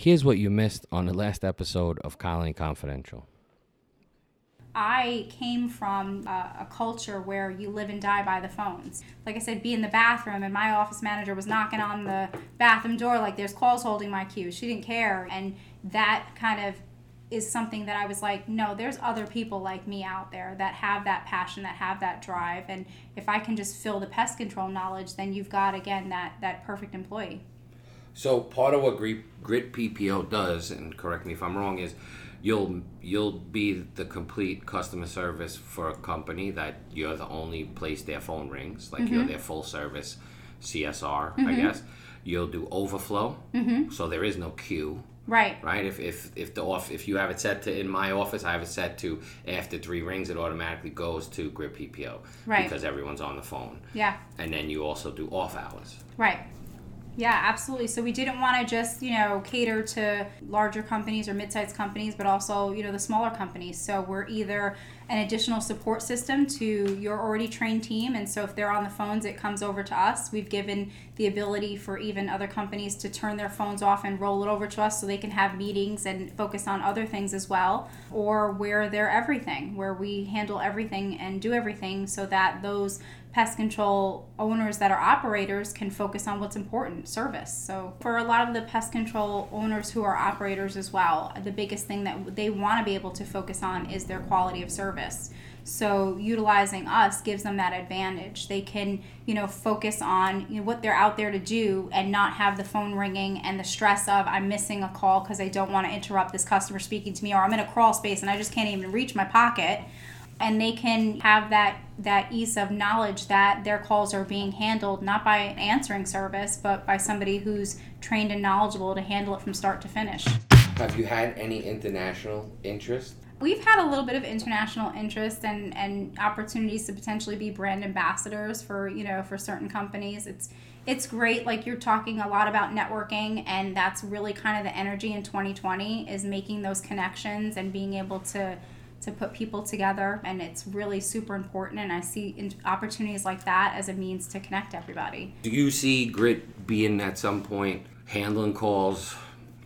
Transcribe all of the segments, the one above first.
Here's what you missed on the last episode of Colony Confidential. I came from a, a, culture where you live and die by the phones. Like I said, be in the bathroom, and my office manager was knocking on the bathroom door like there's calls holding my queue. She didn't care. And that kind of is something that I was like, no, there's other people like me out there that have that passion, that have that drive. And if I can just fill the pest control knowledge, then you've got, again, that, that perfect employee. So part of what Grit PPO does, and correct me if I'm wrong, is you'll you'll be the complete customer service for a company that you're the only place their phone rings, like mm-hmm. you're their full service CSR, mm-hmm. I guess. You'll do overflow, mm-hmm. so there is no queue. Right. Right. If if if the off if you have it set to in my office, I have it set to after three rings, it automatically goes to Grit PPO. Right. Because everyone's on the phone. Yeah. And then you also do off hours. Right. Yeah, absolutely. So we didn't want to just, you know, cater to larger companies or mid-sized companies, but also, you know, the smaller companies. So we're either an additional support system to your already trained team. And so if they're on the phones, it comes over to us. We've given the ability for even other companies to turn their phones off and roll it over to us so they can have meetings and focus on other things as well. Or where they're everything, where we handle everything and do everything so that those pest control owners that are operators can focus on what's important service. So, for a lot of the pest control owners who are operators as well, the biggest thing that they want to be able to focus on is their quality of service. So utilizing us gives them that advantage. They can, you know, focus on you know, what they're out there to do and not have the phone ringing and the stress of I'm missing a call because I don't want to interrupt this customer speaking to me or I'm in a crawl space and I just can't even reach my pocket and they can have that that ease of knowledge that their calls are being handled not by an answering service but by somebody who's trained and knowledgeable to handle it from start to finish. Have you had any international interest? We've had a little bit of international interest and and opportunities to potentially be brand ambassadors for you know for certain companies. It's it's great like you're talking a lot about networking and that's really kind of the energy in 2020 is making those connections and being able to to put people together and it's really super important and i see opportunities like that as a means to connect everybody do you see grit being at some point handling calls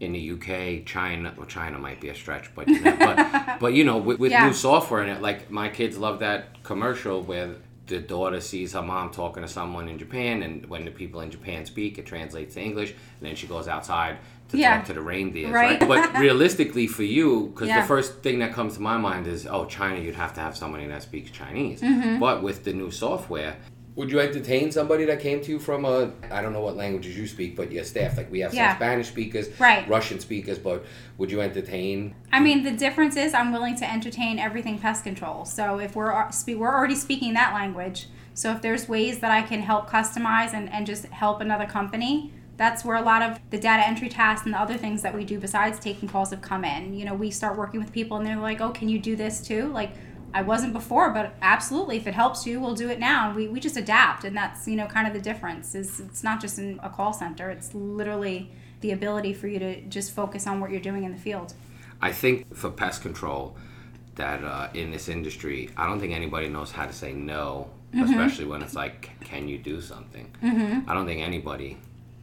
in the UK, China, well, China might be a stretch, but but, but you know, with, with yeah. new software in it, like my kids love that commercial where the daughter sees her mom talking to someone in Japan, and when the people in Japan speak, it translates to English, and then she goes outside to yeah. talk to the reindeers, right? right? But realistically, for you, because yeah. the first thing that comes to my mind is, oh, China, you'd have to have somebody that speaks Chinese. Mm-hmm. But with the new software, would you entertain somebody that came to you from a I don't know what languages you speak, but your staff like we have some yeah. Spanish speakers, right. Russian speakers, but would you entertain? I mean, the difference is I'm willing to entertain everything pest control. So if we're we're already speaking that language, so if there's ways that I can help customize and, and just help another company, that's where a lot of the data entry tasks and the other things that we do besides taking calls have come in. You know, we start working with people and they're like, oh, can you do this too? Like, I wasn't before, but absolutely, if it helps you, we'll do it now. We, we just adapt, and that's you know kind of the difference. Is it's not just in a call center; it's literally the ability for you to just focus on what you're doing in the field. I think for pest control, that uh, in this industry, I don't think anybody knows how to say no, mm-hmm. especially when it's like, "Can you do something?" Mm-hmm. I don't think anybody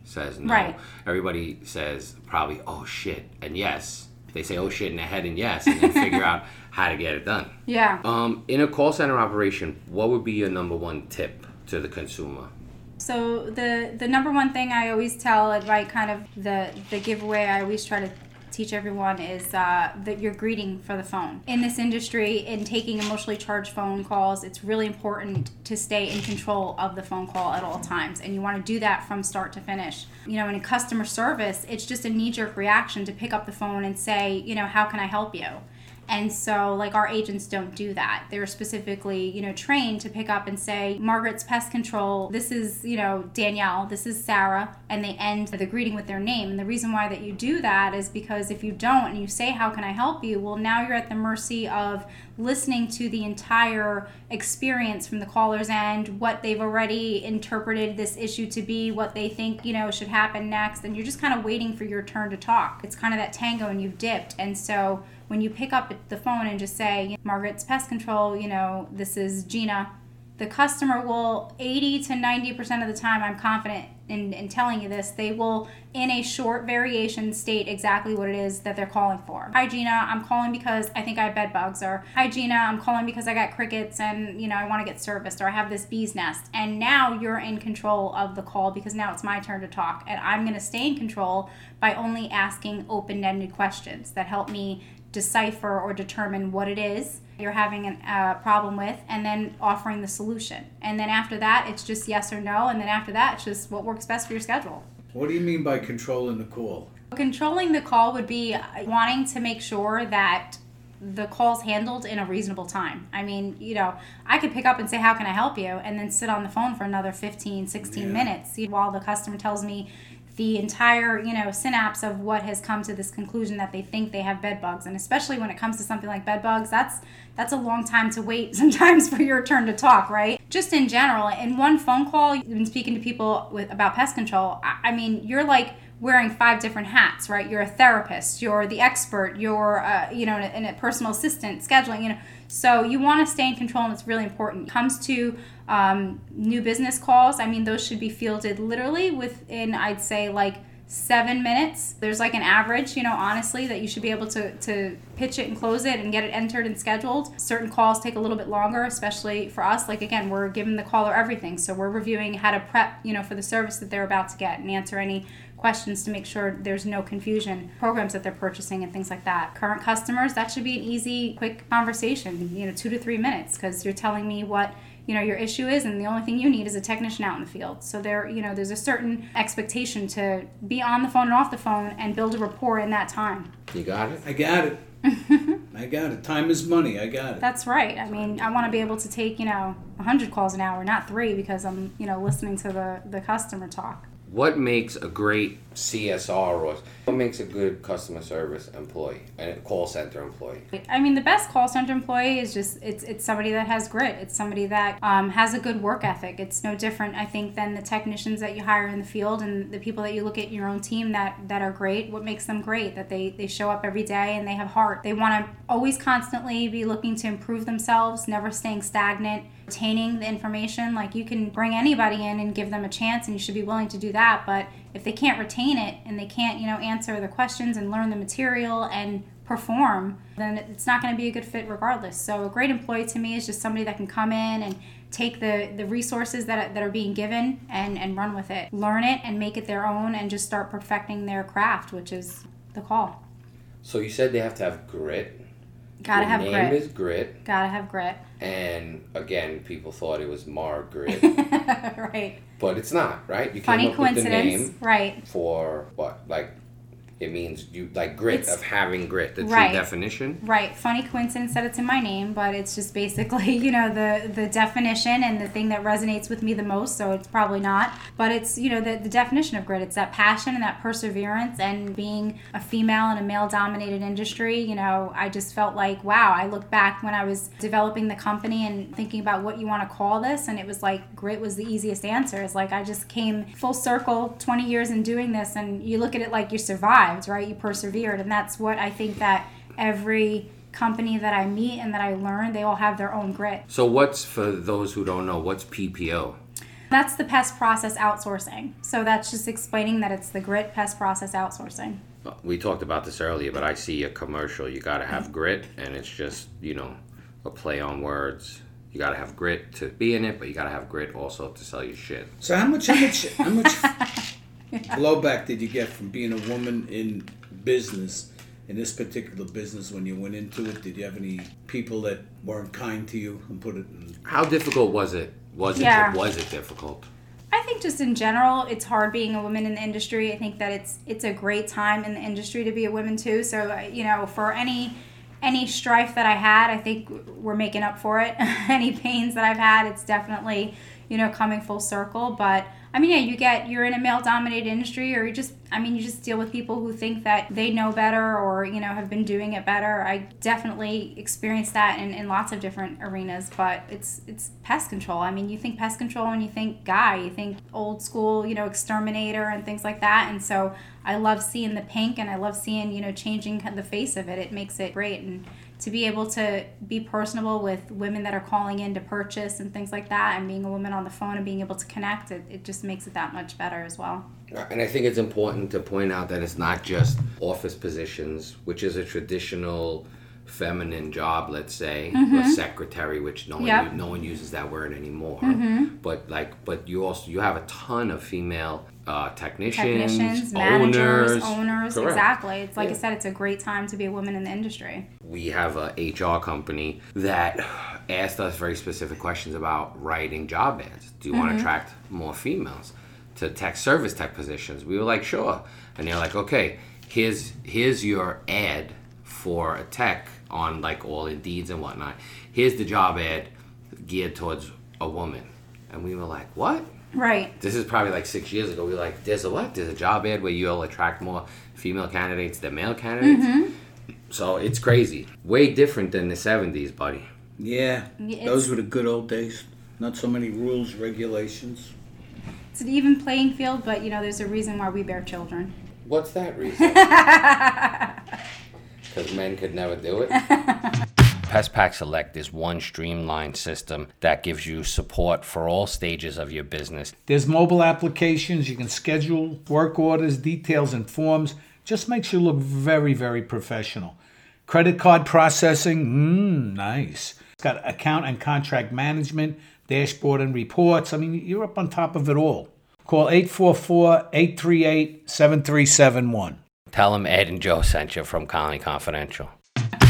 says no. Right. Everybody says probably, "Oh shit," and yes. They say, "Oh shit," in their head and yes, and then figure out how to get it done. Yeah. Um, in a call center operation, what would be your number one tip to the consumer? So the the number one thing I always tell, right, kind of the the giveaway I always try to teach everyone is uh, that you're greeting for the phone. In this industry, in taking emotionally charged phone calls, it's really important to stay in control of the phone call at all times. And you want to do that from start to finish. You know, in customer service, it's just a knee jerk reaction to pick up the phone and say, you know, how can I help you? And so, like, our agents don't do that. They're specifically, you know, trained to pick up and say, Margaret's Pest Control, this is, you know, Danielle, this is Sarah, and they end the greeting with their name. And the reason why that you do that is because if you don't and you say, How can I help you? Well, now you're at the mercy of listening to the entire experience from the caller's end, what they've already interpreted this issue to be, what they think, you know, should happen next. And you're just kind of waiting for your turn to talk. It's kind of that tango and you've dipped. And so, when you pick up the phone and just say, Margaret's Pest Control, you know, this is Gina, the customer will 80 to 90% of the time i'm confident in, in telling you this they will in a short variation state exactly what it is that they're calling for. Hi, Gina, i'm calling because i think i have bed bugs or Hi, Gina, i'm calling because i got crickets and you know i want to get serviced or i have this bee's nest. And now you're in control of the call because now it's my turn to talk and i'm going to stay in control by only asking open-ended questions that help me decipher or determine what it is you're having a uh, problem with and then offering the solution. And then after that, it's just yes or no. And then after that, it's just what works best for your schedule. What do you mean by controlling the call? Controlling the call would be wanting to make sure that the call's handled in a reasonable time. I mean, you know, I could pick up and say, How can I help you? and then sit on the phone for another 15, 16 yeah. minutes while the customer tells me, the entire you know synapse of what has come to this conclusion that they think they have bed bugs. And especially when it comes to something like bed bugs that's that's a long time to wait sometimes for your turn to talk right? Just in general in one phone call when speaking to people with about pest control I, I mean you're like wearing five different hats right? You're a therapist you're the expert you're uh, you know and a personal assistant scheduling you know. So you want to stay in control and it's really important. Comes to um, new business calls, I mean, those should be fielded literally within, I'd say, like seven minutes. There's like an average, you know, honestly, that you should be able to, to pitch it and close it and get it entered and scheduled. Certain calls take a little bit longer, especially for us. Like, again, we're giving the caller everything. So we're reviewing how to prep, you know, for the service that they're about to get and answer any questions to make sure there's no confusion programs that they're purchasing and things like that current customers that should be an easy quick conversation you know two to three minutes because you're telling me what you know your issue is and the only thing you need is a technician out in the field. So there you know there's a certain expectation to be on the phone and off the phone and build a rapport in that time. You got it? I got it. I got it. Time is money. I got it. That's right. I mean i want to be able to take you know 100 calls an hour not three because i'm you know listening to the the customer talk. What makes a great CSR what makes a good customer service employee and a call center employee? I mean, the best call center employee is just it's it's somebody that has grit. It's somebody that um, has a good work ethic. It's no different, I think, than the technicians that you hire in the field and the people that you look at your own team that that are great. What makes them great? That they they show up every day and they have heart. They want to always constantly be looking to improve themselves, never staying stagnant retaining the information. Like you can bring anybody in and give them a chance, and you should be willing to do that. But if they can't retain it and they can't, you know, answer the questions and learn the material and perform, then it's not going to be a good fit regardless. So a great employee to me is just somebody that can come in and take the, the resources that, that are being given and, and run with it, learn it and make it their own and just start perfecting their craft, which is the call. So you said they have to have grit. Gotta have name grit. is Grit. Gotta have grit. And again, people thought it was Margaret. right. But it's not, right? You Funny coincidence. with the name right. For what? Like it means you like grit it's, of having grit, the right, true definition. Right. Funny coincidence that it's in my name, but it's just basically, you know, the the definition and the thing that resonates with me the most, so it's probably not. But it's, you know, the, the definition of grit. It's that passion and that perseverance and being a female in a male dominated industry, you know, I just felt like, wow, I look back when I was developing the company and thinking about what you want to call this and it was like grit was the easiest answer. It's like I just came full circle 20 years in doing this and you look at it like you survived right? You persevered. And that's what I think that every company that I meet and that I learn, they all have their own grit. So, what's for those who don't know, what's PPO? That's the pest process outsourcing. So, that's just explaining that it's the grit pest process outsourcing. We talked about this earlier, but I see a commercial. You got to have grit, and it's just, you know, a play on words. You got to have grit to be in it, but you got to have grit also to sell your shit. So, how much, how much, how much blowback did you get from being a woman in business? In this particular business, when you went into it, did you have any people that weren't kind to you and put it? In... How difficult was it? Was yeah. it was it difficult? I think just in general, it's hard being a woman in the industry. I think that it's it's a great time in the industry to be a woman too. So uh, you know, for any any strife that I had, I think we're making up for it. any pains that I've had, it's definitely you know coming full circle. But I mean, yeah, you get you're in a male dominated industry, or you just, I mean, you just deal with people who think that they know better or you know have been doing it better. I definitely experienced that in, in lots of different arenas, but it's it's pest control. I mean, you think pest control and you think guy, you think old school, you know, exterminator and things like that, and so I love seeing the pink and I love seeing you know changing the face of it. It makes it great and to be able to be personable with women that are calling in to purchase and things like that, and being a woman on the phone and being able to connect, it, it just makes it that much better as well. And I think it's important to point out that it's not just office positions, which is a traditional feminine job, let's say, mm-hmm. a secretary, which no one yep. no one uses that word anymore. Mm-hmm. But like, but you also you have a ton of female uh, technicians, technicians, managers, owners, owners. Correct. Exactly. It's like yeah. I said, it's a great time to be a woman in the industry. We have a HR company that asked us very specific questions about writing job ads. Do you mm-hmm. want to attract more females to tech service tech positions? We were like, sure, and they're like, okay, here's here's your ad for a tech on like all Indeeds and whatnot. Here's the job ad geared towards a woman, and we were like, what? Right. This is probably like six years ago. We were like, there's a what? There's a job ad where you'll attract more female candidates than male candidates. Mm-hmm. So it's crazy. Way different than the 70s, buddy. Yeah. It's, those were the good old days. Not so many rules, regulations. It's an even playing field, but you know, there's a reason why we bear children. What's that reason? Because men could never do it? PestPac Select is one streamlined system that gives you support for all stages of your business. There's mobile applications, you can schedule work orders, details, and forms. Just makes you look very, very professional. Credit card processing, mmm, nice. It's got account and contract management, dashboard and reports. I mean, you're up on top of it all. Call 844 838 7371. Tell them Ed and Joe sent you from Colony Confidential.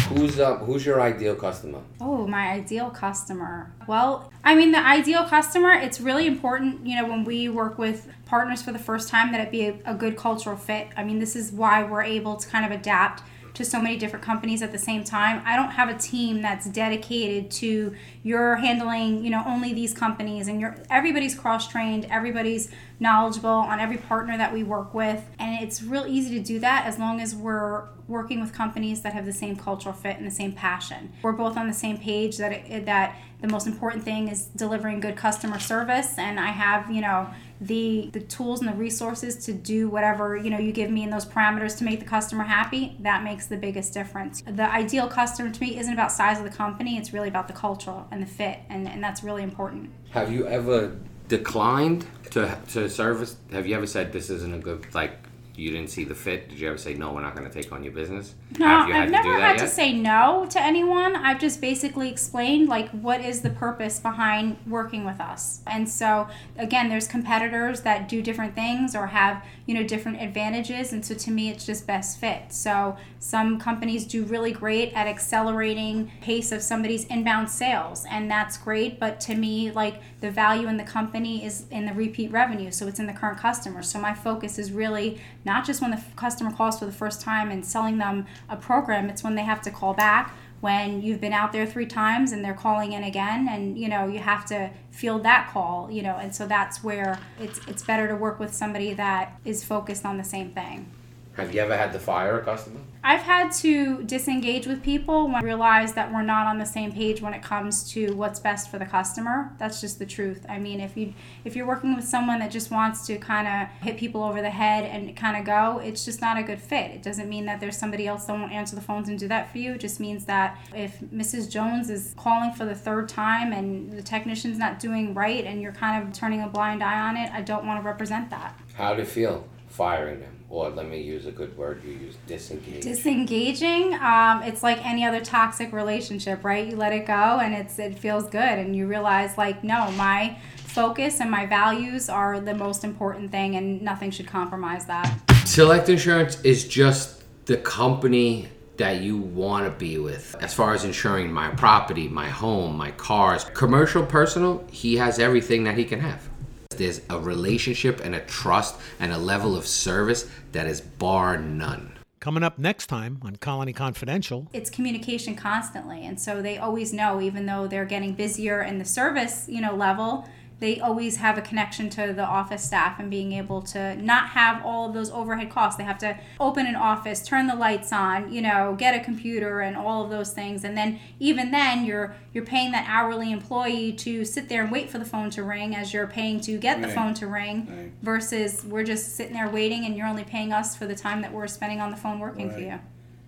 Who's uh, who's your ideal customer? Oh, my ideal customer. Well, I mean, the ideal customer. It's really important, you know, when we work with partners for the first time, that it be a, a good cultural fit. I mean, this is why we're able to kind of adapt to so many different companies at the same time. I don't have a team that's dedicated to you're handling, you know, only these companies and you're everybody's cross-trained, everybody's knowledgeable on every partner that we work with, and it's real easy to do that as long as we're working with companies that have the same cultural fit and the same passion. We're both on the same page that it, that the most important thing is delivering good customer service and I have, you know, the the tools and the resources to do whatever you know you give me in those parameters to make the customer happy that makes the biggest difference. The ideal customer to me isn't about size of the company it's really about the culture and the fit and, and that's really important. Have you ever declined to to service have you ever said this isn't a good like you didn't see the fit, did you ever say no? We're not going to take on your business. No, I've never had yet? to say no to anyone. I've just basically explained like what is the purpose behind working with us. And so again, there's competitors that do different things or have you know different advantages, and so to me, it's just best fit. So some companies do really great at accelerating pace of somebody's inbound sales, and that's great. But to me, like the value in the company is in the repeat revenue, so it's in the current customer. So my focus is really not just when the customer calls for the first time and selling them a program, it's when they have to call back when you've been out there three times and they're calling in again and you know you have to field that call you know and so that's where it's it's better to work with somebody that is focused on the same thing have you ever had to fire a customer? I've had to disengage with people when I realize that we're not on the same page when it comes to what's best for the customer. That's just the truth. I mean, if you if you're working with someone that just wants to kind of hit people over the head and kind of go, it's just not a good fit. It doesn't mean that there's somebody else that won't answer the phones and do that for you. It just means that if Mrs. Jones is calling for the third time and the technician's not doing right and you're kind of turning a blind eye on it, I don't want to represent that. How do you feel firing them? or let me use a good word you use disengage disengaging? Um, it's like any other toxic relationship right? You let it go and it's it feels good and you realize like no my focus and my values are the most important thing and nothing should compromise that. Select insurance is just the company that you want to be with. As far as insuring my property my home my cars commercial personal he has everything that he can have there's a relationship and a trust and a level of service that is bar none. Coming up next time on Colony Confidential. It's communication constantly. And so they always know, even though they're getting busier in the service, you know, level, they always have a connection to the office staff and being able to not have all of those overhead costs. They have to open an office, turn the lights on, you know, get a computer and all of those things. And then even then you're you're paying that hourly employee to sit there and wait for the phone to ring as you're paying to get the phone to ring right. versus we're just sitting there waiting and you're only paying us for the time that we're spending on the phone working right. for you.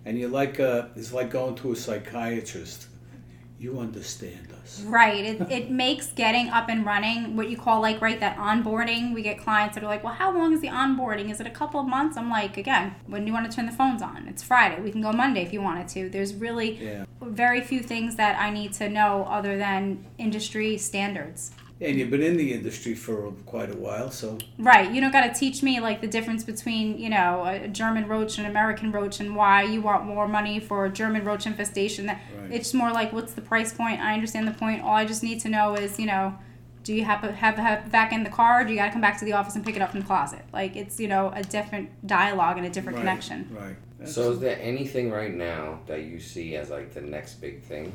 and you like uh, it's like going to a psychiatrist. You understand us. Right. It, it makes getting up and running what you call like right that onboarding. We get clients that are like, well, how long is the onboarding? Is it a couple of months? I'm like, again, when do you want to turn the phones on? It's Friday. We can go Monday if you wanted to. There's really Yeah. very few things that I need to know other than industry standards. And you've been in the industry for quite a while, so Right. You don't got to teach me like the difference between, you know, a German roach and American roach and why you want more money for a German roach infestation. That Right. It's more like what's the price point? I understand the point. All I just need to know is, you know, do you have have have back in the car? Or do you got to come back to the office and pick it up from the closet? Like it's, you know, a different dialogue and a different right, connection. Right. So is there anything right now that you see as like the next big thing?